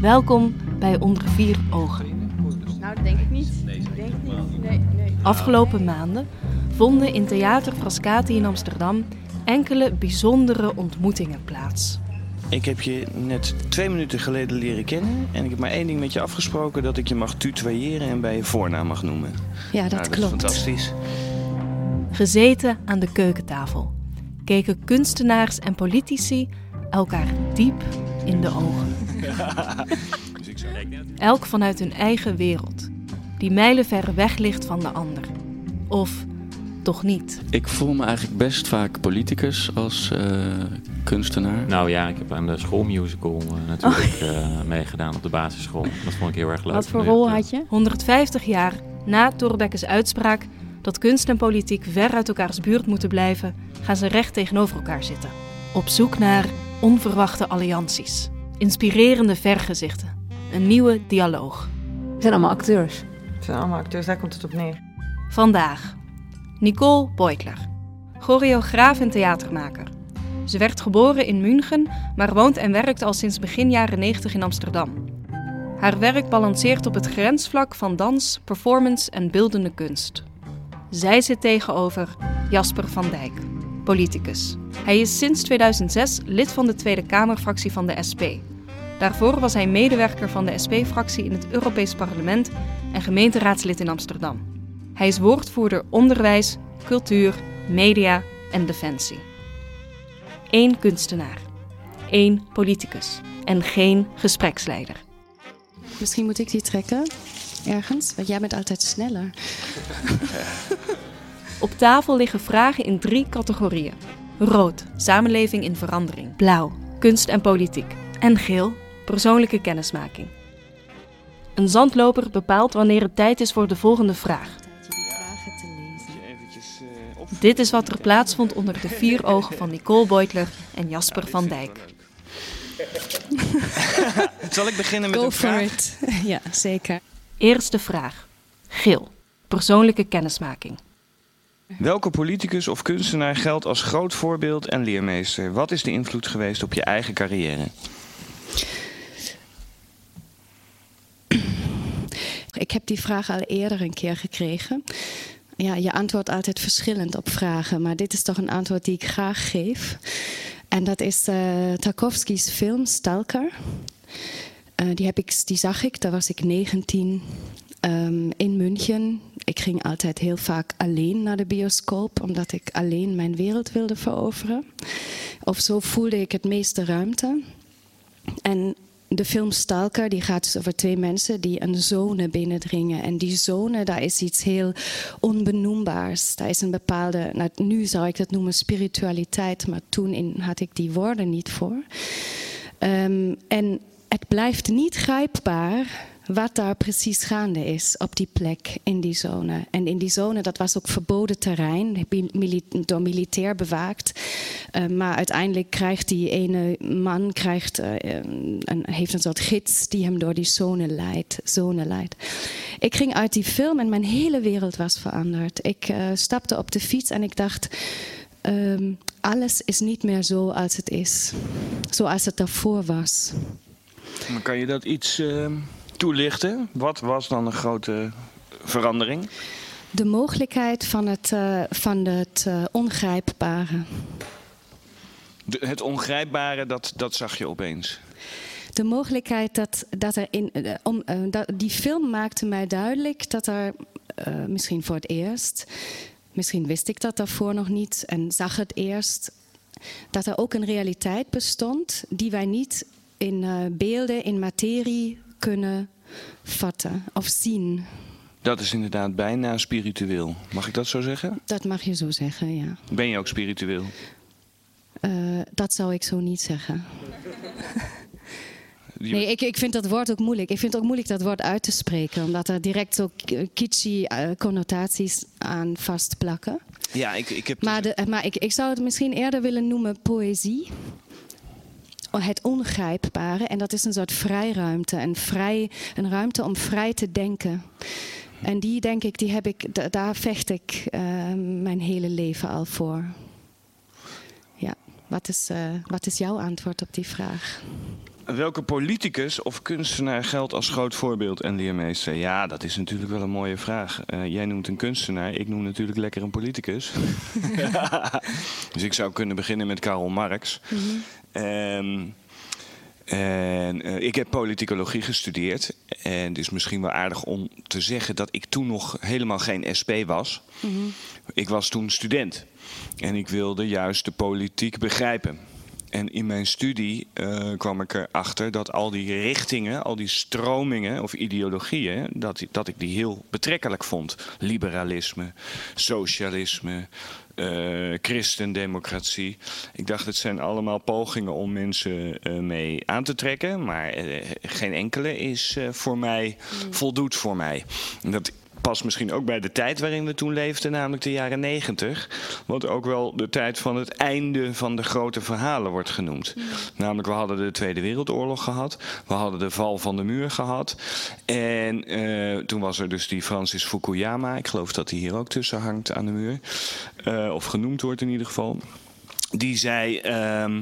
Welkom bij Onder Vier Ogen. Nou, dat denk ik niet. Ik denk niet. Nee, nee. Afgelopen maanden vonden in Theater Frascati in Amsterdam enkele bijzondere ontmoetingen plaats. Ik heb je net twee minuten geleden leren kennen. En ik heb maar één ding met je afgesproken: dat ik je mag tutoyeren en bij je voornaam mag noemen. Ja, dat Nou, dat klopt. is fantastisch. Gezeten aan de keukentafel keken kunstenaars en politici elkaar diep in de ogen. Elk vanuit hun eigen wereld, die mijlenver weg ligt van de ander. Of toch niet. Ik voel me eigenlijk best vaak politicus als eh, kunstenaar. Nou ja, ik heb aan de schoolmusical eh, natuurlijk eh, meegedaan op de basisschool. Dat vond ik heel erg leuk. Wat voor rol had je? 150 jaar na Thorbecke's uitspraak dat kunst en politiek ver uit elkaars buurt moeten blijven, gaan ze recht tegenover elkaar zitten. Op zoek naar onverwachte allianties, inspirerende vergezichten, een nieuwe dialoog. We zijn allemaal acteurs. Het zijn allemaal acteurs, daar komt het op neer. Vandaag Nicole Beutler, choreograaf en theatermaker. Ze werd geboren in München, maar woont en werkt al sinds begin jaren 90 in Amsterdam. Haar werk balanceert op het grensvlak van dans, performance en beeldende kunst. Zij zit tegenover Jasper van Dijk, politicus. Hij is sinds 2006 lid van de Tweede Kamerfractie van de SP. Daarvoor was hij medewerker van de SP-fractie in het Europees Parlement en gemeenteraadslid in Amsterdam. Hij is woordvoerder onderwijs, cultuur, media en defensie. Eén kunstenaar, één politicus en geen gespreksleider. Misschien moet ik die trekken ergens, want jij bent altijd sneller. Op tafel liggen vragen in drie categorieën: rood, samenleving in verandering; blauw, kunst en politiek; en geel, persoonlijke kennismaking. Een zandloper bepaalt wanneer het tijd is voor de volgende vraag. Vragen te lezen. Eventjes, eh, op... Dit is wat er plaatsvond onder de vier ogen van Nicole Beutler en Jasper van Dijk. Zal ik beginnen met Go een vraag? it. Ja, zeker. Eerste vraag. Geel. Persoonlijke kennismaking. Welke politicus of kunstenaar geldt als groot voorbeeld en leermeester? Wat is de invloed geweest op je eigen carrière? Ik heb die vraag al eerder een keer gekregen. Ja, je antwoordt altijd verschillend op vragen, maar dit is toch een antwoord die ik graag geef. En dat is eh Tarkovsky's film Stalker. Eh, die, heb ik, die zag ik, daar was ik 19 ehm, in München. Ik ging altijd heel vaak alleen naar de bioscoop, omdat ik alleen mijn wereld wilde veroveren. Of zo voelde ik het meeste ruimte. En de film Stalker die gaat dus over twee mensen die een zone binnendringen. En die zone, daar is iets heel onbenoembaars. Daar is een bepaalde, nou, nu zou ik dat noemen spiritualiteit, maar toen in, had ik die woorden niet voor. Ehm, en het blijft niet grijpbaar wat daar precies gaande is op die plek in die zone. En in die zone, dat was ook verboden terrein, door militair bewaakt. Eh, maar uiteindelijk krijgt die ene man krijgt, eh, een, heeft een soort gids die hem door die zone leidt. Zone leidt. Ik ging uit die film en mijn hele wereld was veranderd. Ik eh, stapte op de fiets en ik dacht... ehm, alles is niet meer zo als het is. Zoals het daarvoor was. Maar kan je dat iets eh, toelichten? Wat was dan een grote verandering? De mogelijkheid van het, eh, van het eh, ongrijpbare. De- het ongrijpbare, dat, dat zag je opeens. De mogelijkheid dat, dat er in. eh, om, dat, die film maakte mij duidelijk dat er misschien voor het eerst. Misschien wist ik dat daarvoor nog niet en zag het eerst. Dat er ook een realiteit bestond die wij niet in beelden, in materie kunnen vatten of zien. Dat is inderdaad bijna spiritueel. Mag ik dat zo zeggen? Dat mag je zo zeggen, ja. Ben je ook spiritueel? Eh, dat zou ik zo niet zeggen. Nee, ik, ik vind dat woord ook moeilijk. Ik vind het ook moeilijk dat woord uit te spreken, omdat er direct zo kitschy eh, connotaties aan vastplakken. Ja, ik, ik heb... Maar, de, eh, maar ik, ik zou het misschien eerder willen noemen poëzie. Het ongrijpbare. En dat is een soort vrijruimte. Een, vrij, een ruimte om vrij te denken. En die denk ik, die heb ik da- daar vecht ik eh, mijn hele leven al voor. Ja, wat is, eh, wat is jouw antwoord op die vraag? welke politicus of kunstenaar geldt als groot voorbeeld en leermeester? Ja, dat is natuurlijk wel een mooie vraag. Uh, jij noemt een kunstenaar, ik noem natuurlijk lekker een politicus. dus ik zou kunnen beginnen met Karl Marx. Mm -hmm. En uh, ik heb politicologie gestudeerd. En het is misschien wel aardig om te zeggen dat ik toen nog helemaal geen SP was. Mm -hmm. Ik was toen student. En ik wilde juist de politiek begrijpen. En in mijn studie uh, kwam ik erachter dat al die richtingen, al die stromingen of ideologieën, dat, dat ik die heel betrekkelijk vond. Liberalisme, socialisme, uh, christendemocratie. Ik dacht, het zijn allemaal pogingen om mensen uh, mee aan te trekken. Maar geen enkele is voor mij, voldoet voor mij. Dat past misschien ook bij de tijd waarin we toen leefden, namelijk de jaren negentig. Wat ook wel de tijd van het einde van de grote verhalen wordt genoemd. Namelijk, we hadden de Tweede Wereldoorlog gehad. We hadden de val van de muur gehad. En uh, toen was er dus die Francis Fukuyama. Ik geloof dat hij hier ook tussen hangt aan de muur. Uh, of genoemd wordt in ieder geval die zei, uh,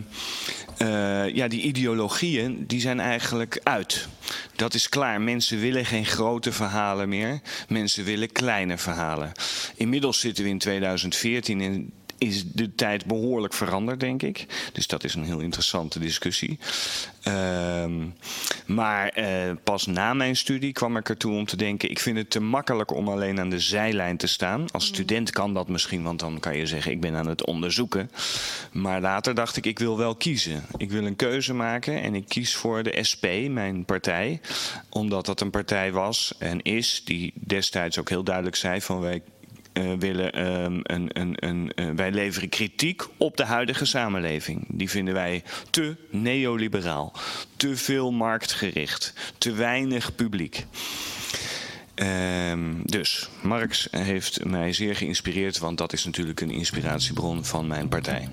uh, ja, die ideologieën, die zijn eigenlijk uit. Dat is klaar. Mensen willen geen grote verhalen meer. Mensen willen kleine verhalen. Inmiddels zitten we in 2014 en is de tijd behoorlijk veranderd, denk ik. Dus dat is een heel interessante discussie. Um, maar uh, pas na mijn studie kwam ik ertoe om te denken... ik vind het te makkelijk om alleen aan de zijlijn te staan. Als student kan dat misschien, want dan kan je zeggen... ik ben aan het onderzoeken. Maar later dacht ik, ik wil wel kiezen. Ik wil een keuze maken en ik kies voor de SP, mijn partij. Omdat dat een partij was en is... die destijds ook heel duidelijk zei van... wij willen um, een, een, een, uh, wij leveren kritiek op de huidige samenleving. Die vinden wij te neoliberaal, te veel marktgericht, te weinig publiek. Um, dus Marx heeft mij zeer geïnspireerd, want dat is natuurlijk een inspiratiebron van mijn partij.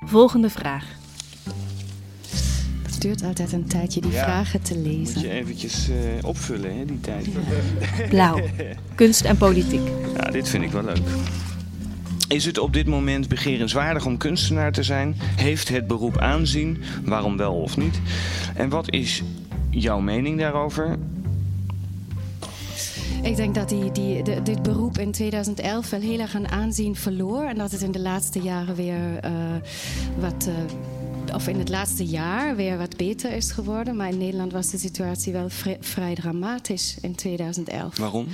Volgende vraag duurt altijd een tijdje die ja, vragen te lezen. Moet je eventjes uh, opvullen, hè, die tijd. Ja. Blauw. Kunst en politiek. Ja, dit vind ik wel leuk. Is het op dit moment begerenswaardig om kunstenaar te zijn? Heeft het beroep aanzien? Waarom wel of niet? En wat is jouw mening daarover? Ik denk dat die, die, de, dit beroep in 2011 wel heel erg aan aanzien verloor. En dat het in de laatste jaren weer uh, wat. Uh, of in het laatste jaar weer wat beter is geworden. Maar in Nederland was de situatie wel vrij, dramatisch in 2011. Waarom?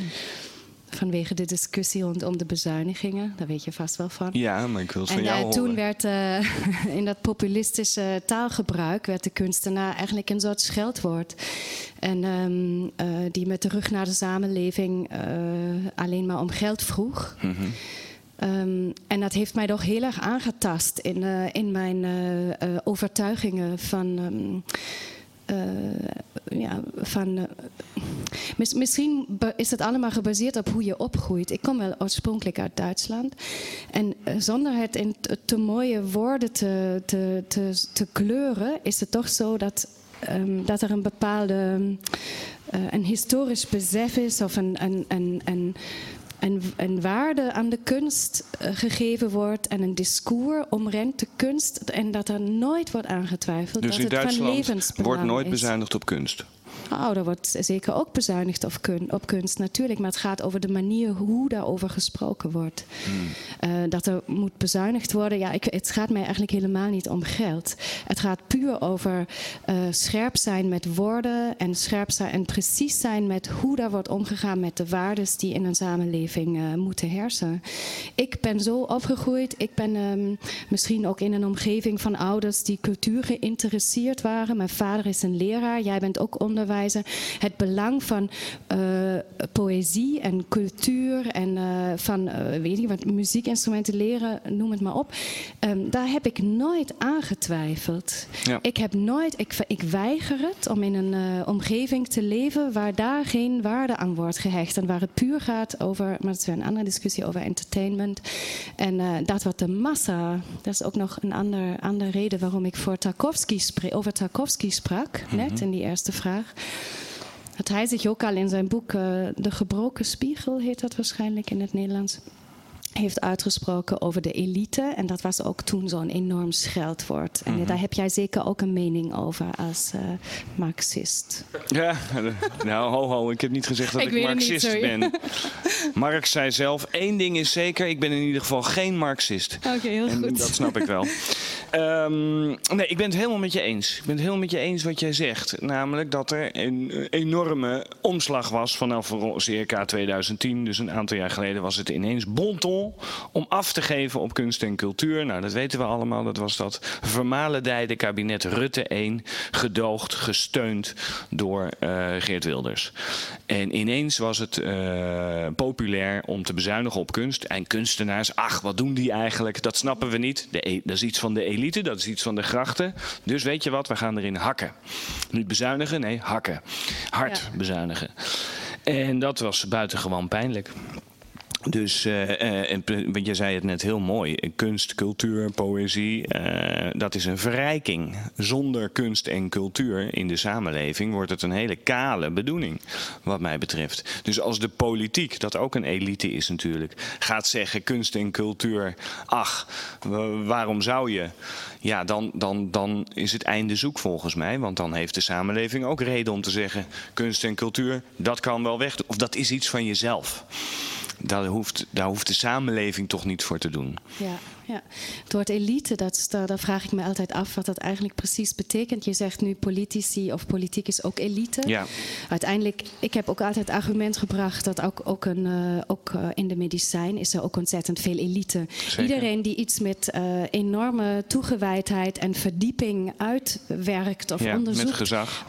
Vanwege de discussie rondom de bezuinigingen, daar weet je vast wel van. Ja, maar ik wil het van en, jou uh, toen werd uh, in dat populistische taalgebruik werd de kunstenaar eigenlijk een soort scheldwoord. En um, uh, die met de rug naar de samenleving alleen maar om geld vroeg. Mm -hmm. Um, en dat heeft mij toch heel erg aangetast in, uh, in mijn uh, uh, overtuigingen van. Um, ja, van mis, misschien is het allemaal gebaseerd op hoe je opgroeit. Ik kom wel oorspronkelijk uit Duitsland. En zonder het in te mooie woorden te, te, te, kleuren, is het toch zo dat, um, dat er een bepaalde. een historisch besef is of een. een, een, een een, een, waarde aan de kunst uh, gegeven wordt en een discours omrent de kunst en dat er nooit wordt aangetwijfeld. Dus dat in het Duitsland van wordt nooit is. bezuinigd op kunst? Oh, er wordt zeker ook bezuinigd op, kun, op, kunst, natuurlijk. Maar het gaat over de manier hoe daarover gesproken wordt. Hmm. Uh, dat er moet bezuinigd worden. Ja, ik, het gaat mij eigenlijk helemaal niet om geld. Het gaat puur over uh, scherp zijn met woorden en scherp zijn en precies zijn met hoe daar wordt omgegaan met de waarden die in een samenleving uh, moeten heersen. Ik ben zo opgegroeid. Ik ben um, misschien ook in een omgeving van ouders die cultuur geïnteresseerd waren. Mijn vader is een leraar. Jij bent ook Het belang van uh, poëzie en cultuur en uh, van uh, weet je, wat, muziekinstrumenten leren, noem het maar op. Um, daar heb ik nooit aangetwijfeld. Ja. Ik heb nooit, ik, ik weiger het om in een omgeving te leven waar daar geen waarde aan wordt gehecht en waar het puur gaat over, maar dat is weer een andere discussie over entertainment. En dat wat de massa, dat is ook nog een ander, andere reden waarom ik voor Tarkovsky over Tarkovsky sprak, net in die eerste vraag. Dat hij zich ook al in zijn boek uh, De Gebroken Spiegel, heet dat waarschijnlijk in het Nederlands, heeft uitgesproken over de elite. En dat was ook toen zo'n enorm scheldwoord. En Mhm. daar heb jij zeker ook een mening over als eh, Marxist. Ja, nou ho ho, ik heb niet gezegd dat Ik niet, Marxist sorry. ben. Marx zei zelf, één ding is zeker, ik ben in ieder geval geen Marxist. Oké, heel En goed. dat snap ik wel. Ehm, nee, ik ben het helemaal met je eens. Ik ben het helemaal met je eens wat jij zegt. Namelijk dat er een enorme omslag was vanaf circa 2010. Dus een aantal jaar geleden was het ineens bonton om af te geven op kunst en cultuur. Nou, dat weten we allemaal. Dat was dat vermalendijde kabinet Rutte 1. Gedoogd, gesteund door eh, Geert Wilders. En ineens was het eh, populair om te bezuinigen op kunst. En kunstenaars, ach, wat doen die eigenlijk? Dat snappen we niet. De e- dat is iets van de elite, dat is iets van de grachten. Dus weet je wat, we gaan erin hakken. Niet bezuinigen, nee, hakken. Hard bezuinigen. En dat was buitengewoon pijnlijk. Dus, eh, eh, en want je zei het net heel mooi, kunst, cultuur, poëzie, eh, dat is een verrijking. Zonder kunst en cultuur in de samenleving wordt het een hele kale bedoeling, wat mij betreft. Dus als de politiek, dat ook een elite is natuurlijk, gaat zeggen kunst en cultuur, ach, wa- waarom zou je? Ja, dan, dan, dan is het einde zoek volgens mij, want dan heeft de samenleving ook reden om te zeggen, kunst en cultuur, dat kan wel weg, of dat is iets van jezelf. Daar hoeft, daar hoeft de samenleving toch niet voor te doen. Ja, ja. Het woord elite, dat, daar, daar vraag ik me altijd af wat dat eigenlijk precies betekent. Je zegt nu politici of politiek is ook elite. Ja. Uiteindelijk, ik heb ook altijd het argument gebracht dat ook, ook, een, eh, ook eh, in de medicijn is er ook ontzettend veel elite. Zeker. Iedereen die iets met eh, enorme toegewijdheid en verdieping uitwerkt of Ja, met onderzoekt, gezag.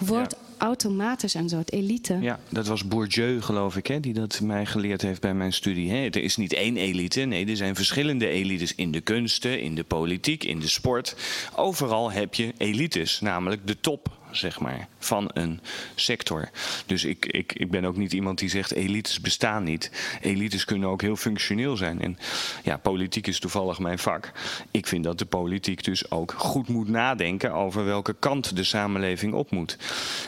Automatisch een soort elite. Ja, dat was Bourdieu, geloof ik, hè, die dat mij geleerd heeft bij mijn studie. Hè. Er is niet één elite, nee, er zijn verschillende elites in de kunsten, in de politiek, in de sport. Overal heb je elites, namelijk de top, zeg maar, van een sector. Dus ik, ik, ik ben ook niet iemand die zegt elites bestaan niet. Elites kunnen ook heel functioneel zijn. En ja, politiek is toevallig mijn vak. Ik vind dat de politiek dus ook goed moet nadenken over welke kant de samenleving op moet.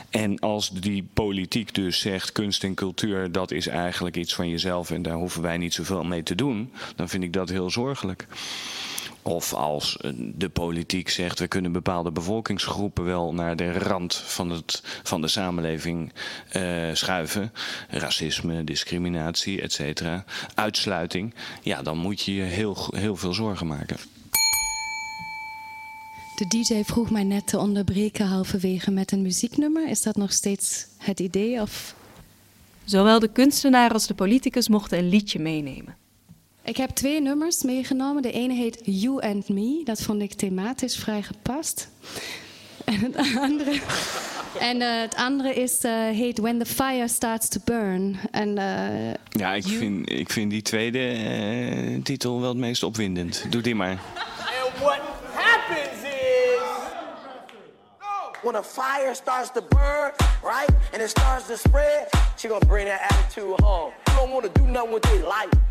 En als die politiek dus zegt kunst en cultuur, dat is eigenlijk iets van jezelf en daar hoeven wij niet zoveel mee te doen, dan vind ik dat heel zorgelijk. Of als eh, de politiek zegt we kunnen bepaalde bevolkingsgroepen wel naar de rand van, het, van de samenleving eh, schuiven. Racisme, discriminatie, et cetera. Uitsluiting. Ja, dan moet je je heel, heel veel zorgen maken. De DJ vroeg mij net te onderbreken halverwege met een muzieknummer. Is dat nog steeds het idee? Of Zowel de kunstenaar als de politicus mochten een liedje meenemen. Ik heb twee nummers meegenomen. De ene heet You and Me. Dat vond ik thematisch vrij gepast. En het andere, en, eh, het andere is, eh, heet When the Fire Starts to Burn. En, eh, Ja, ik, vind, ik vind die tweede titel wel het meest opwindend. Doe die maar. And what happens is when a fire starts to burn, right, and it starts to spread, she gonna bring that attitude home. You don't wanna do nothing with their life.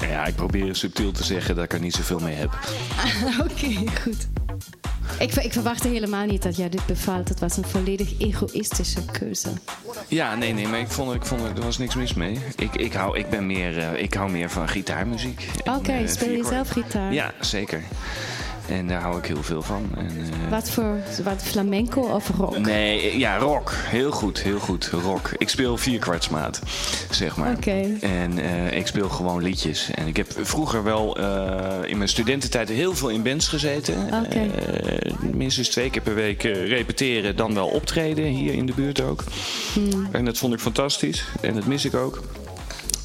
Ja, ik probeer subtiel te zeggen dat ik er niet zoveel mee heb. Oké, goed. Ik, ik verwachtte helemaal niet dat jij dit bevalt. Het was een volledig egoïstische keuze. Ja, nee, nee, maar ik vond, ik vond er was niks mis mee. Ik, ik, hou, ik, ben meer, eh, ik hou meer van gitaarmuziek. Oké, eh, speel je zelf gitaar? Ja, zeker. En daar hou ik heel veel van. En, eh, Wat voor wat, flamenco of rock? Nee, ja, rock. Heel goed, heel goed. Rock. Ik speel vierkwartsmaat, zeg maar. Oké. En eh, ik speel gewoon liedjes. En ik heb vroeger wel eh, in mijn studententijd heel veel in bands gezeten. Oké. Eh, minstens twee keer per week eh, repeteren, dan wel optreden. Hier in de buurt ook. Hmm. En dat vond ik fantastisch. En dat mis ik ook.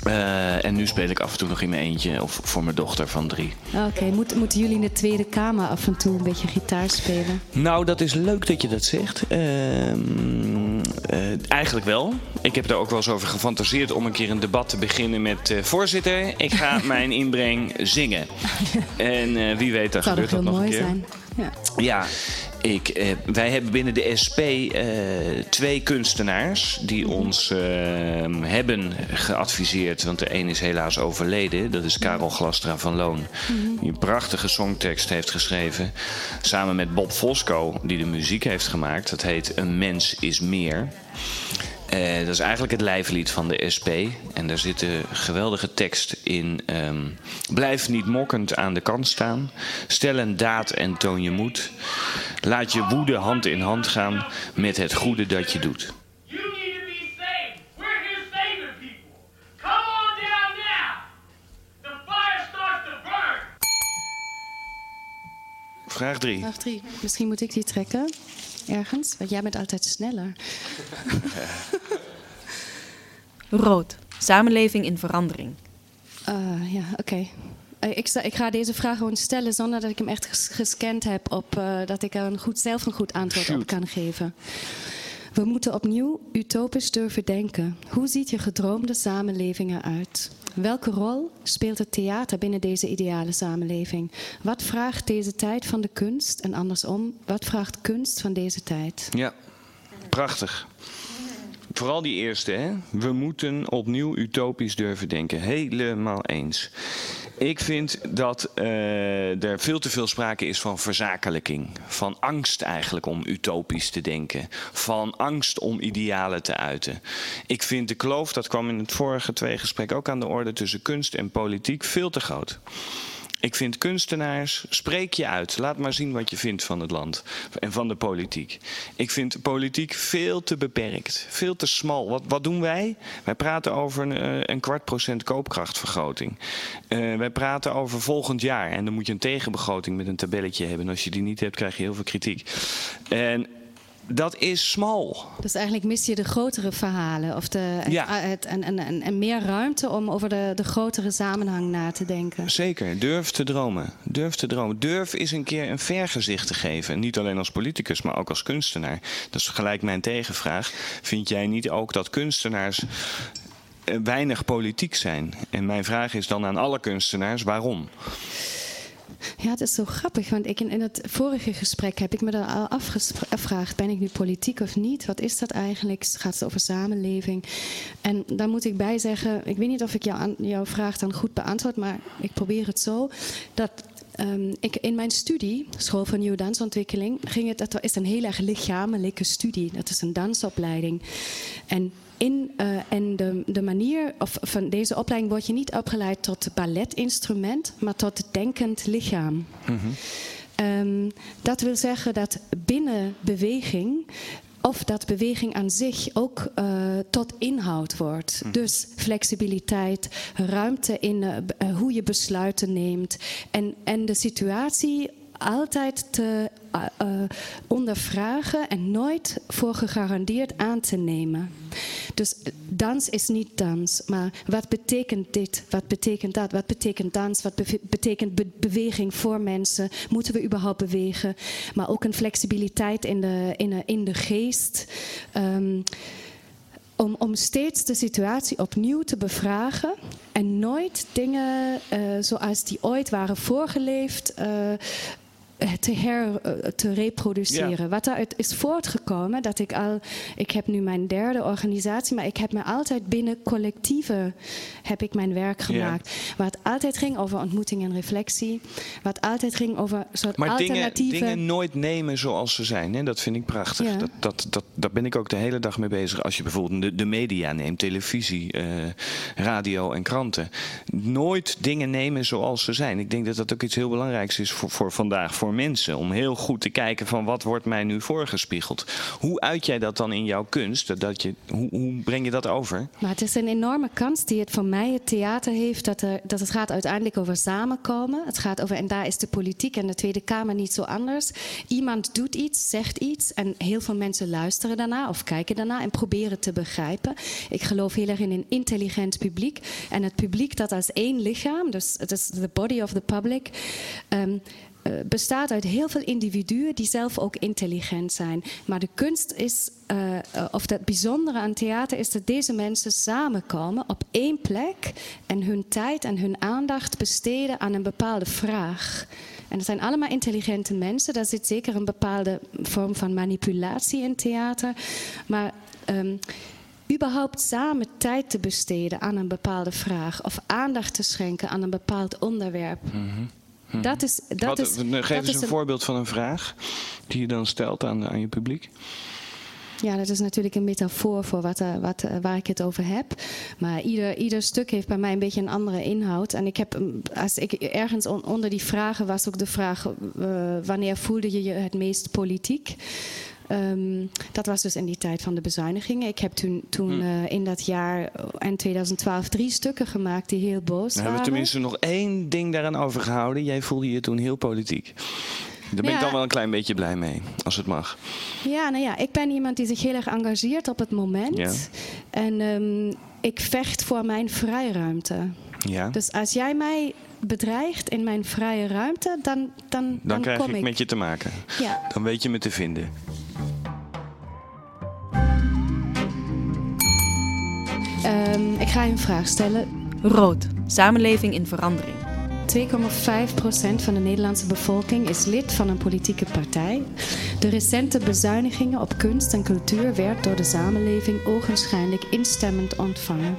Eh, en nu speel ik af en toe nog in mijn eentje of voor mijn dochter van drie. Oké, Moet, moeten jullie in de Tweede Kamer af en toe een beetje gitaar spelen? Nou, dat is leuk dat je dat zegt. Ehm, eh, eigenlijk wel. Ik heb daar ook wel eens over gefantaseerd om een keer een debat te beginnen met... eh, voorzitter, ik ga mijn inbreng zingen. En eh, wie weet, dan Zou gebeurt dat nog een mooi keer. zijn? Ja. Ja, ik, eh, wij hebben binnen de SP eh, twee kunstenaars die ons eh, hebben geadviseerd. Want de een is helaas overleden. Dat is Karel Glastra van Loon. Die een prachtige songtekst heeft geschreven. Samen met Bob Fosco, die de muziek heeft gemaakt. Dat heet Een mens is meer. Eh, dat is eigenlijk het lijflied van de SP. En daar zit een geweldige tekst in. ehm, blijf niet mokkend aan de kant staan. Stel een daad en toon je moed. Laat je woede hand in hand gaan met het goede dat je doet. You need to be saved. We're here saving people. Come on down now. The fire starts to burn. Vraag 3. Vraag drie. Misschien moet ik die trekken. Ergens, want jij bent altijd sneller. Rood. Samenleving in verandering. Ah, ja, oké. Eh, Ik, ik ga deze vraag gewoon stellen zonder dat ik hem echt ges- gescand heb op eh, dat ik er een goed, zelf een goed antwoord op kan geven. We moeten opnieuw utopisch durven denken. Hoe ziet je gedroomde samenleving eruit? Welke rol speelt het theater binnen deze ideale samenleving? Wat vraagt deze tijd van de kunst? En andersom, wat vraagt kunst van deze tijd? Ja, prachtig. Vooral die eerste, hè? We moeten opnieuw utopisch durven denken. Helemaal eens. Ik vind dat eh, er veel te veel sprake is van verzakelijking. Van angst eigenlijk om utopisch te denken. Van angst om idealen te uiten. Ik vind de kloof, dat kwam in het vorige twee gesprekken ook aan de orde... tussen kunst en politiek veel te groot. Ik vind kunstenaars, spreek je uit. Laat maar zien wat je vindt van het land en van de politiek. Ik vind politiek veel te beperkt, veel te smal. Wat, wat doen wij? Wij praten over een, eh, een kwart procent koopkrachtvergroting. Eh, wij praten over volgend jaar. En dan moet je een tegenbegroting met een tabelletje hebben. En als je die niet hebt, krijg je heel veel kritiek. En dat is smal. Dus eigenlijk mis je de grotere verhalen of de, Ja. het, en, en, en, en meer ruimte om over de, de grotere samenhang na te denken. Zeker, durf te dromen. Durf te dromen. Durf eens een keer een vergezicht te geven. Niet alleen als politicus, maar ook als kunstenaar. Dat is gelijk mijn tegenvraag. Vind jij niet ook dat kunstenaars eh, weinig politiek zijn? En mijn vraag is dan aan alle kunstenaars, waarom? Ja, het is zo grappig, want ik in, het vorige gesprek heb ik me daar al afgevraagd: ben ik nu politiek of niet? Wat is dat eigenlijk? Gaat het over samenleving? En daar moet ik bij zeggen: ik weet niet of ik jou jouw vraag dan goed beantwoord, maar ik probeer het zo. Dat ehm, ik in mijn studie, School voor Nieuwe Dansontwikkeling, ging het, dat is een heel erg lichamelijke studie. Dat is een dansopleiding. En in, eh, en de, de manier of van deze opleiding word je niet opgeleid tot balletinstrument, maar tot denkend lichaam. Ehm, dat wil zeggen dat binnen beweging. Of dat beweging aan zich ook eh, tot inhoud wordt. Dus flexibiliteit, ruimte in eh, hoe je besluiten neemt. En, en de situatie altijd te eh, eh, ondervragen en nooit voor gegarandeerd aan te nemen. Dus dans is niet dans, maar wat betekent dit? Wat betekent dat? Wat betekent dans? Wat betekent be- beweging voor mensen? Moeten we überhaupt bewegen? Maar ook een flexibiliteit in de, in de, in de geest. Ehm, om, om steeds de situatie opnieuw te bevragen en nooit dingen eh, zoals die ooit waren voorgeleefd eh, te, her, eh, te reproduceren. Wat daaruit is voortgekomen, dat ik al, ik heb nu mijn derde organisatie, maar ik heb me altijd binnen collectieven heb ik mijn werk gemaakt. Het altijd ging over ontmoeting en reflectie, het altijd ging over soort Maar dingen, alternatieve. dingen nooit nemen zoals ze zijn. Hè? Dat vind ik prachtig. Dat, dat, dat, daar ben ik ook de hele dag mee bezig. Als je bijvoorbeeld de, de media neemt, televisie, eh, radio en kranten. Nooit dingen nemen zoals ze zijn. Ik denk dat dat ook iets heel belangrijks is voor, voor vandaag, voor mensen. Om heel goed te kijken van wat wordt mij nu voorgespiegeld. Hoe uit jij dat dan in jouw kunst? Dat je, hoe, hoe breng je dat over? Maar het is een enorme kans die het voor mij het theater heeft. Dat, er, dat het gaat uiteindelijk over samenkomen. Het gaat over, en daar is de politiek en de Tweede Kamer niet zo anders. Iemand doet iets, zegt iets. En heel veel mensen luisteren daarna of kijken daarna en proberen te begrijpen. Ik geloof heel erg in een intelligent publiek. En het publiek dat als één lichaam, dus het is the body of the public. Uh, bestaat uit heel veel individuen die zelf ook intelligent zijn. Maar de kunst is, uh, uh, of het bijzondere aan theater is dat deze mensen samenkomen op één plek en hun tijd en hun aandacht besteden aan een bepaalde vraag. En het zijn allemaal intelligente mensen. Daar zit zeker een bepaalde vorm van manipulatie in theater. Maar um, überhaupt samen tijd te besteden aan een bepaalde vraag of aandacht te schenken aan een bepaald onderwerp. -hmm. Dat is, dat Wat, is, geef dat eens is een, voorbeeld van een vraag die je dan stelt aan, aan je publiek. Ja, dat is natuurlijk een metafoor voor wat, uh, wat, uh, waar ik het over heb. Maar ieder, ieder stuk heeft bij mij een beetje een andere inhoud. En ik heb, als ik ergens on, onder die vragen was ook de vraag: uh, wanneer voelde je je het meest politiek? Um, dat was dus in die tijd van de bezuinigingen. Ik heb toen, toen hm. uh, in dat jaar en 2012 drie stukken gemaakt die heel boos We waren. hebben tenminste nog één ding daaraan overgehouden. Jij voelde je toen heel politiek. Daar ben Ja. ik dan wel een klein beetje blij mee, als het mag. Ja, nou ja, ik ben iemand die zich heel erg engageert op het moment. Ja. En um, ik vecht voor mijn vrijruimte. Ja. Dus als jij mij bedreigt in mijn vrije ruimte, dan, dan, dan, Dan krijg kom ik ik. met je te maken. Ja. Dan weet je me te vinden. Um, ik ga je een vraag stellen. Rood. Samenleving in verandering. 2,5% van de Nederlandse bevolking is lid van een politieke partij. De recente bezuinigingen op kunst en cultuur werd door de samenleving ogenschijnlijk instemmend ontvangen.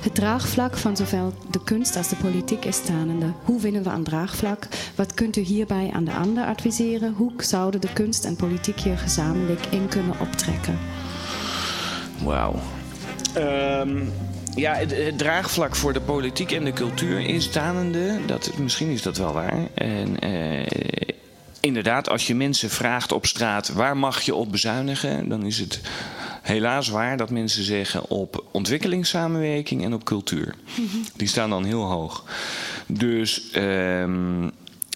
Het draagvlak van zowel de kunst als de politiek is stanende. Hoe winnen we aan draagvlak? Wat kunt u hierbij aan de ander adviseren? Hoe zouden de kunst en politiek hier gezamenlijk in kunnen optrekken? Wauw. Um, ja, het, het, draagvlak voor de politiek en de cultuur is danende. Dat, misschien is dat wel waar. En, uh, inderdaad, als je mensen vraagt op straat waar mag je op bezuinigen, dan is het helaas waar dat mensen zeggen op ontwikkelingssamenwerking en op cultuur. Mm -hmm. Die staan dan heel hoog. Dus. Um,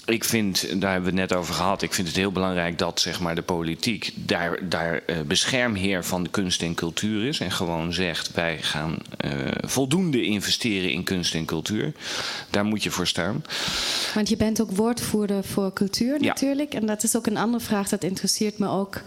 ik vind, daar hebben we het net over gehad, ik vind het heel belangrijk dat zeg maar, de politiek daar, daar uh, beschermheer van de kunst en cultuur is. En gewoon zegt, wij gaan uh, voldoende investeren in kunst en cultuur. Daar moet je voor staan. Want je bent ook woordvoerder voor cultuur natuurlijk. Ja. En dat is ook een andere vraag, dat interesseert me ook.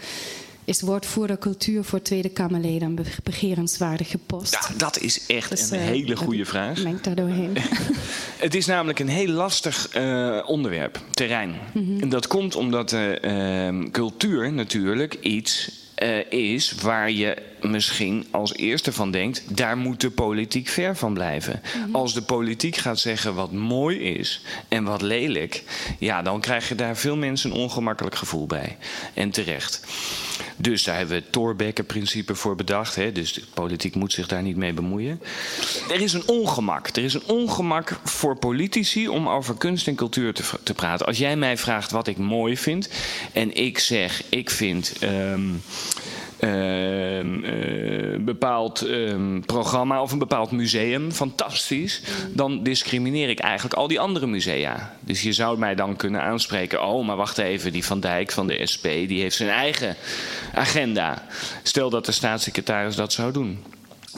Is woordvoerder cultuur voor Tweede Kamerleden een begerenswaardige post? Ja, dat is echt dus, een uh, hele goede vraag. Mengt daar doorheen. het is namelijk een heel lastig uh, onderwerp, terrein. Mm -hmm. En dat komt omdat uh, cultuur natuurlijk iets uh, is waar je misschien als eerste van denkt, daar moet de politiek ver van blijven. Mm -hmm. Als de politiek gaat zeggen wat mooi is en wat lelijk, ja, dan krijg je daar veel mensen een ongemakkelijk gevoel bij. En terecht. Dus daar hebben we het Thorbecke-principe voor bedacht. Hè? Dus de politiek moet zich daar niet mee bemoeien. Er is een ongemak. Er is een ongemak voor politici om over kunst en cultuur te, te praten. Als jij mij vraagt wat ik mooi vind en ik zeg, ik vind. Een uh, bepaald um, programma of een bepaald museum fantastisch, dan discrimineer ik eigenlijk al die andere musea. Dus je zou mij dan kunnen aanspreken: oh, maar wacht even, die Van Dijk van de SP die heeft zijn eigen agenda. Stel dat de staatssecretaris dat zou doen.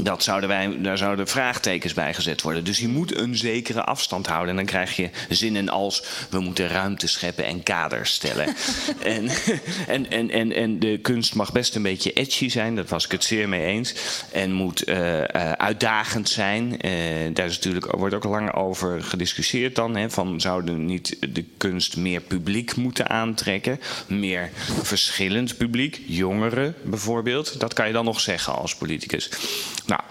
Dat zouden wij, daar zouden vraagtekens bij gezet worden. Dus je moet een zekere afstand houden. En dan krijg je zinnen als: we moeten ruimte scheppen en kaders stellen. en, en, en, en, en de kunst mag best een beetje edgy zijn, daar was ik het zeer mee eens. En moet uh, uh, uitdagend zijn. Uh, daar is natuurlijk, wordt ook lang over gediscussieerd dan. Hè, van zouden niet de kunst meer publiek moeten aantrekken? Meer verschillend publiek, jongeren bijvoorbeeld. Dat kan je dan nog zeggen als politicus. Nou,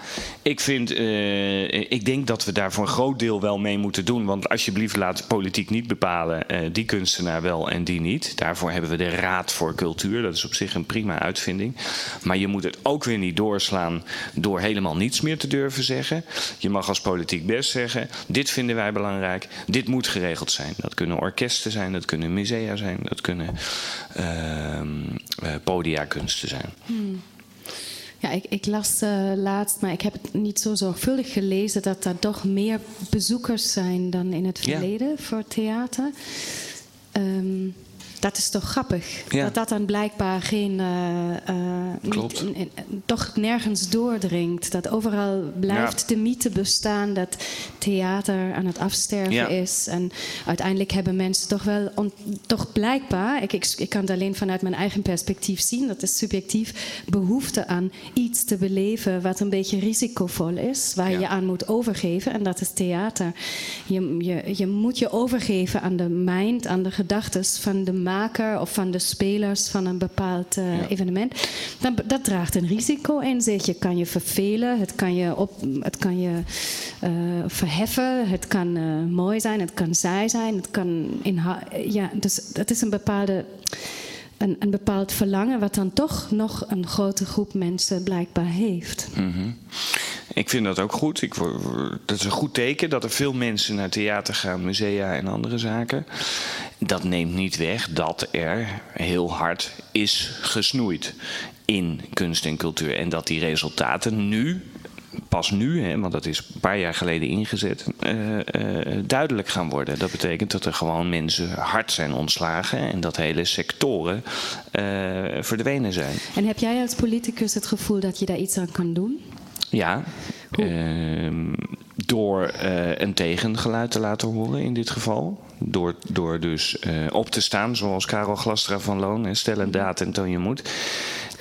ik vind, eh, ik denk dat we daar voor een groot deel wel mee moeten doen. Want alsjeblieft laat politiek niet bepalen, eh, die kunstenaar wel en die niet. Daarvoor hebben we de Raad voor Cultuur. Dat is op zich een prima uitvinding. Maar je moet het ook weer niet doorslaan door helemaal niets meer te durven zeggen. Je mag als politiek best zeggen, dit vinden wij belangrijk, dit moet geregeld zijn. Dat kunnen orkesten zijn, dat kunnen musea zijn, dat kunnen ehm uh, podiakunsten zijn. Hmm. Ja, ik, ik las uh, laatst, maar ik heb het niet zo zorgvuldig gelezen, dat er toch meer bezoekers zijn dan in het verleden ja. voor theater. Um, dat is toch grappig. Ja. Dat dat dan blijkbaar geen. Uh, uh, Klopt. Niet, in, in, toch nergens doordringt. Dat overal blijft Ja. de mythe bestaan dat theater aan het afsterven Ja. is. En uiteindelijk hebben mensen toch wel. On, toch blijkbaar. Ik, ik, ik kan het alleen vanuit mijn eigen perspectief zien. Dat is subjectief. Behoefte aan iets te beleven wat een beetje risicovol is. Waar je je aan moet overgeven. En dat is theater. Je, je, je moet je overgeven aan de mind, aan de gedachten van de maker of van de spelers van een bepaald uh, evenement. Dan, dat draagt een risico in zich. Je kan je vervelen, het kan je, op, het kan je uh, verheffen, het kan uh, mooi zijn, het kan saai zijn, het kan inha- ja, dus dat is een bepaalde. Een, een, bepaald verlangen, wat dan toch nog een grote groep mensen blijkbaar heeft. -hmm. Ik vind dat ook goed. Ik, dat is een goed teken dat er veel mensen naar theater gaan, musea en andere zaken. Dat neemt niet weg dat er heel hard is gesnoeid in kunst en cultuur. En dat die resultaten nu pas nu, hè, want dat is een paar jaar geleden ingezet, uh, uh, duidelijk gaan worden. Dat betekent dat er gewoon mensen hard zijn ontslagen en dat hele sectoren uh, verdwenen zijn. En heb jij als politicus het gevoel dat je daar iets aan kan doen? Ja. Ehm, door een tegengeluid te laten horen in dit geval. Door, door dus op te staan, zoals Karel Glastra van Loon, en stel een daad en toon je moed.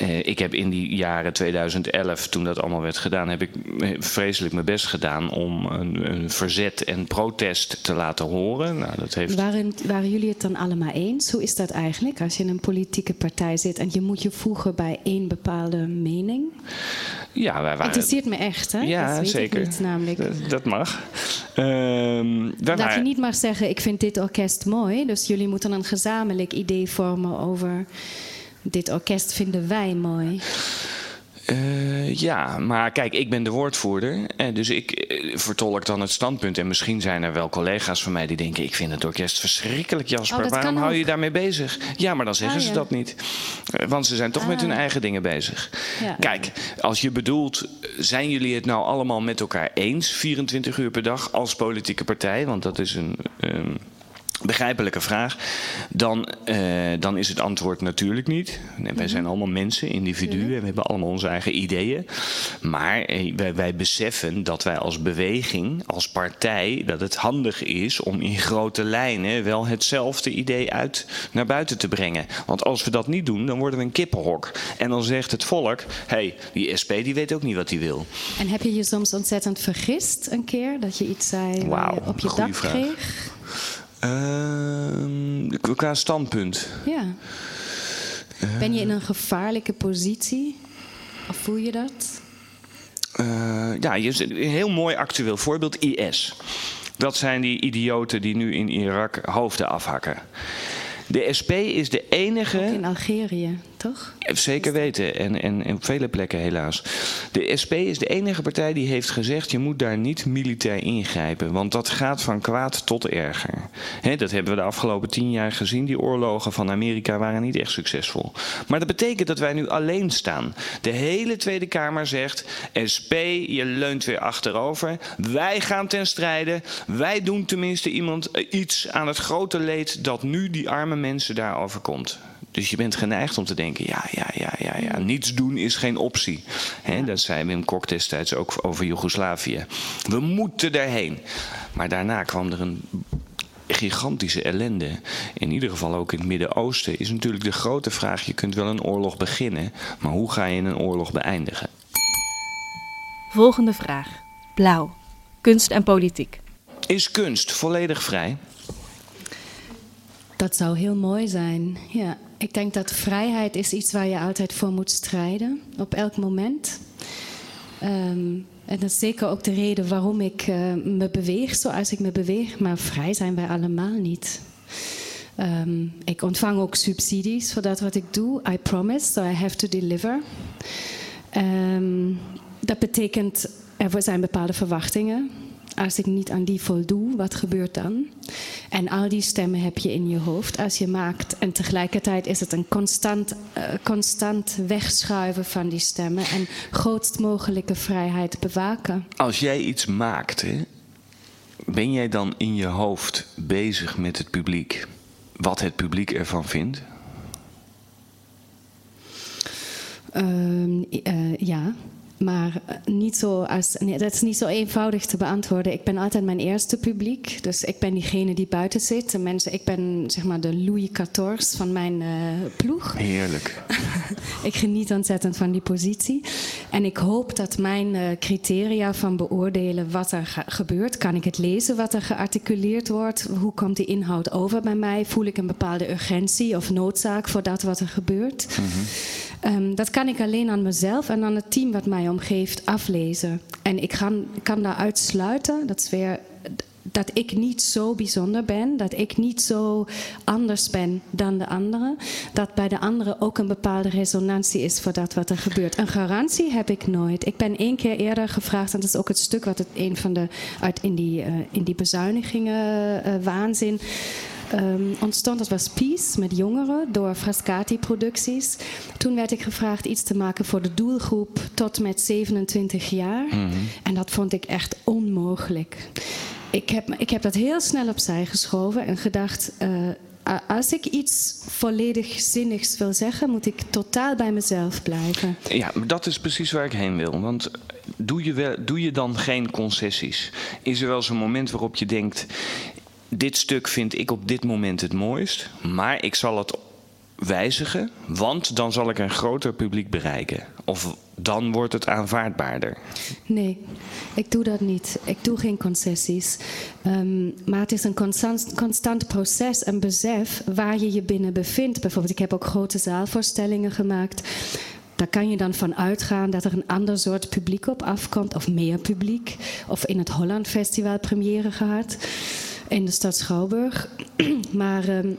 Uh, ik heb in die jaren 2011, toen dat allemaal werd gedaan, heb ik vreselijk mijn best gedaan om een, een verzet en protest te laten horen. Nou, dat heeft... waren, waren jullie het dan allemaal eens? Hoe is dat eigenlijk als je in een politieke partij zit en je moet je voegen bij één bepaalde mening? Ja, wij waren... Interesseert me echt, hè? Ja, dat weet zeker. Ik niet, namelijk. Dat, dat mag. Um, dat waren... je niet maar zeggen, ik vind dit orkest mooi, dus jullie moeten een gezamenlijk idee vormen over dit orkest vinden wij mooi. Uh, ja, maar kijk, ik ben de woordvoerder. En dus ik uh, vertolk dan het standpunt. En misschien zijn er wel collega's van mij die denken: Ik vind het orkest verschrikkelijk, Jasper. Oh, Waarom hou je daarmee bezig? Ja, maar dan zeggen ah, ze ja. dat niet. Uh, want ze zijn toch ah. met hun eigen dingen bezig. Ja. Kijk, als je bedoelt: zijn jullie het nou allemaal met elkaar eens, 24 uur per dag, als politieke partij? Want dat is een. Um, begrijpelijke vraag, dan, uh, dan is het antwoord natuurlijk niet. Nee, wij zijn allemaal mensen, individuen, en we hebben allemaal onze eigen ideeën. Maar eh, wij, wij, beseffen dat wij als beweging, als partij, dat het handig is om in grote lijnen wel hetzelfde idee uit naar buiten te brengen. Want als we dat niet doen, dan worden we een kippenhok. En dan zegt het volk, hé, hey, die SP die weet ook niet wat hij wil. En heb je je soms ontzettend vergist een keer, dat je iets zei wow, op je dak vraag. kreeg? Uh, qua standpunt. Ja. Uh, ben je in een gevaarlijke positie? Of voel je dat? Uh, ja, een heel mooi actueel voorbeeld: IS. Dat zijn die idioten die nu in Irak hoofden afhakken. De SP is de enige. Ook in Algerië, toch? Zeker weten. En, en, en op vele plekken helaas. De SP is de enige partij die heeft gezegd: je moet daar niet militair ingrijpen. Want dat gaat van kwaad tot erger. He, dat hebben we de afgelopen tien jaar gezien. Die oorlogen van Amerika waren niet echt succesvol. Maar dat betekent dat wij nu alleen staan. De hele Tweede Kamer zegt: SP, je leunt weer achterover. Wij gaan ten strijde. Wij doen tenminste iemand iets aan het grote leed dat nu die arme mensen daar overkomt. Dus je bent geneigd om te denken: ja, ja, ja, ja, ja. niets doen is geen optie. He, dat zei Wim Kok destijds ook over Joegoslavië. We moeten daarheen. Maar daarna kwam er een gigantische ellende. In ieder geval ook in het Midden-Oosten is natuurlijk de grote vraag: je kunt wel een oorlog beginnen, maar hoe ga je een oorlog beëindigen? Volgende vraag: Blauw. Kunst en politiek. Is kunst volledig vrij? Dat zou heel mooi zijn. Ja, ik denk dat vrijheid is iets waar je altijd voor moet strijden, op elk moment. Ehm, en dat is zeker ook de reden waarom ik uh, me beweeg zoals ik me beweeg. Maar vrij zijn wij allemaal niet. Um, ik ontvang ook subsidies voor dat wat ik doe. I promise, so I have to deliver. Um, dat betekent, er zijn bepaalde verwachtingen. Als ik niet aan die voldoe, wat gebeurt dan? En al die stemmen heb je in je hoofd als je maakt. En tegelijkertijd is het een constant, uh, constant wegschuiven van die stemmen en grootst mogelijke vrijheid bewaken. Als jij iets maakt, hè, ben jij dan in je hoofd bezig met het publiek? Wat het publiek ervan vindt? Uh, uh, ja. Maar eh, niet zo als, nee, dat is niet zo eenvoudig te beantwoorden. Ik ben altijd mijn eerste publiek. Dus ik ben diegene die buiten zit. De mensen, ik ben zeg maar de Louis XIV van mijn uh, ploeg. Heerlijk. ik geniet ontzettend van die positie. En ik hoop dat mijn uh, criteria van beoordelen wat er gebeurt. Kan ik het lezen wat er gearticuleerd wordt? Hoe komt die inhoud over bij mij? Voel ik een bepaalde urgentie of noodzaak voor dat wat er gebeurt? Mm -hmm. Um, dat kan ik alleen aan mezelf en aan het team wat mij omgeeft aflezen. En ik kan, kan daaruit sluiten, dat weer dat ik niet zo bijzonder ben, dat ik niet zo anders ben dan de anderen, dat bij de anderen ook een bepaalde resonantie is voor dat wat er gebeurt. Een garantie heb ik nooit. Ik ben één keer eerder gevraagd, en dat is ook het stuk wat het een van de uit in die, uh, in die bezuinigingen uh, waanzin um, ontstond. Dat was Peace met jongeren door Frascati Producties. Toen werd ik gevraagd iets te maken voor de doelgroep tot met 27 jaar. Mm -hmm. En dat vond ik echt onmogelijk. Ik heb, ik heb dat heel snel opzij geschoven en gedacht. Uh, als ik iets volledig zinnigs wil zeggen, moet ik totaal bij mezelf blijven. Ja, dat is precies waar ik heen wil. Want doe je, wel, doe je dan geen concessies? Is er wel zo'n moment waarop je denkt: dit stuk vind ik op dit moment het mooist, maar ik zal het wijzigen, want dan zal ik een groter publiek bereiken. Of dan wordt het aanvaardbaarder. Nee, ik doe dat niet. Ik doe geen concessies. Um, maar het is een constant, constant proces en besef waar je je binnen bevindt. Bijvoorbeeld, ik heb ook grote zaalvoorstellingen gemaakt. Daar kan je dan van uitgaan dat er een ander soort publiek op afkomt, of meer publiek. Of in het Holland Festival première gehad in de stad Schouwburg. maar um,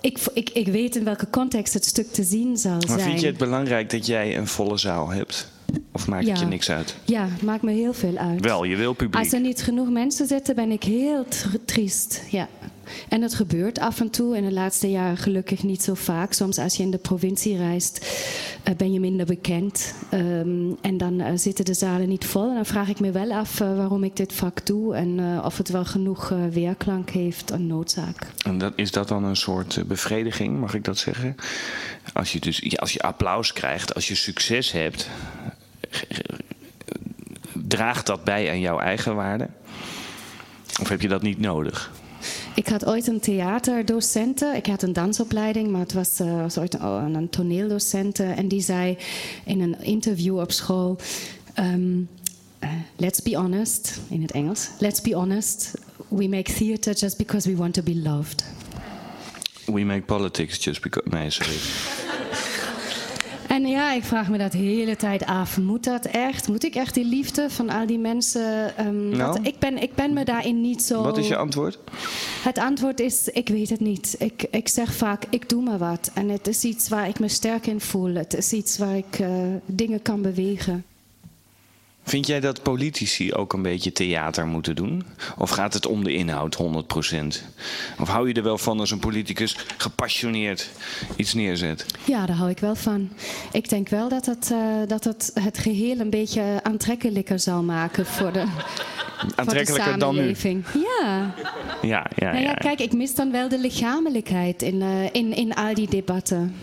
ik, ik, ik weet in welke context het stuk te zien zal maar zijn. Maar vind je het belangrijk dat jij een volle zaal hebt? Of maakt ja. het je niks uit? Ja, maakt me heel veel uit. Wel, je wil publiek. Als er niet genoeg mensen zitten, ben ik heel triest. Ja. En dat gebeurt af en toe. In de laatste jaren gelukkig niet zo vaak. Soms als je in de provincie reist, uh, ben je minder bekend. Um, en dan uh, zitten de zalen niet vol. En dan vraag ik me wel af uh, waarom ik dit vak doe. En of het wel genoeg weerklank heeft, een noodzaak. En dat, is dat dan een soort bevrediging, mag ik dat zeggen? Als je, dus, als je applaus krijgt, als je succes hebt, draagt dat bij aan jouw eigen waarde? Of heb je dat niet nodig? Ik had ooit een theaterdocenten. Ik had een dansopleiding, maar het was, was ooit een, toneeldocenten. En die zei in een interview op school... Um, uh, let's be honest, in het Engels. Let's be honest, we make theater just because we want to be loved. We make politics just because... Nee, sorry. En ja, ik vraag me dat de hele tijd af. Moet dat echt? Moet ik echt die liefde van al die mensen... Um, nou, ik, ben, ik ben me daarin niet zo... Wat is je antwoord? Het antwoord is, ik weet het niet. Ik, ik zeg vaak, ik doe maar wat. En het is iets waar ik me sterk in voel. Het is iets waar ik uh, dingen kan bewegen. Vind jij dat politici ook een beetje theater moeten doen? Of gaat het om de inhoud 100%? Of hou je er wel van als een politicus gepassioneerd iets neerzet? Ja, daar hou ik wel van. Ik denk wel dat het, uh, dat het, het geheel een beetje aantrekkelijker zal maken voor de, aantrekkelijker voor de samenleving. dan nu? Ja. Ja, ja, nou ja, ja, kijk, ik mis dan wel de lichamelijkheid in, uh, in, in al die debatten.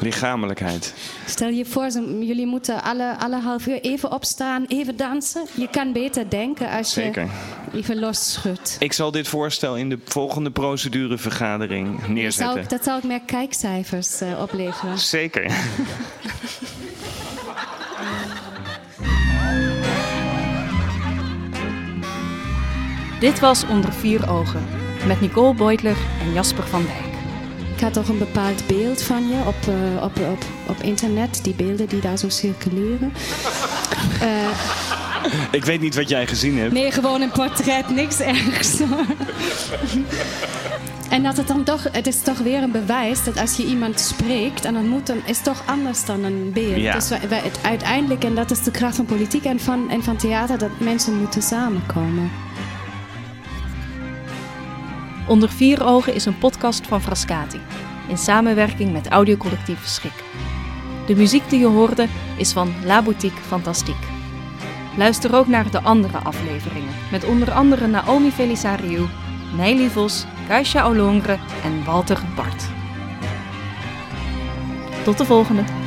Lichamelijkheid. Stel je voor, jullie moeten alle, alle half uur even opstaan, even dansen. Je kan beter denken als Zeker. je even losschudt. Ik zal dit voorstel in de volgende procedurevergadering neerzetten. Zou ik, dat zou ik meer kijkcijfers uh, opleveren. Zeker. Dit was Onder Vier Ogen met Nicole Beutler en Jasper van Dijk. Ik had toch een bepaald beeld van je op, uh, op, op, op internet, die beelden die daar zo circuleren. Uh, ik weet niet wat jij gezien hebt. Nee, gewoon een portret, niks ergs. en dat het dan toch, het is toch weer een bewijs dat als je iemand spreekt en dan moet, dan is het toch anders dan een beeld. Ja. Dus wij, wij, het, uiteindelijk, en dat is de kracht van politiek en van, en van theater, dat mensen moeten samenkomen. Onder vier ogen is een podcast van Frascati, in samenwerking met audiocollectief Schik. De muziek die je hoorde is van La Boutique Fantastique. Luister ook naar de andere afleveringen, met onder andere Naomi Felisariou, Meili Vos, Kaisha Olongre en Walter Bart. Tot de volgende!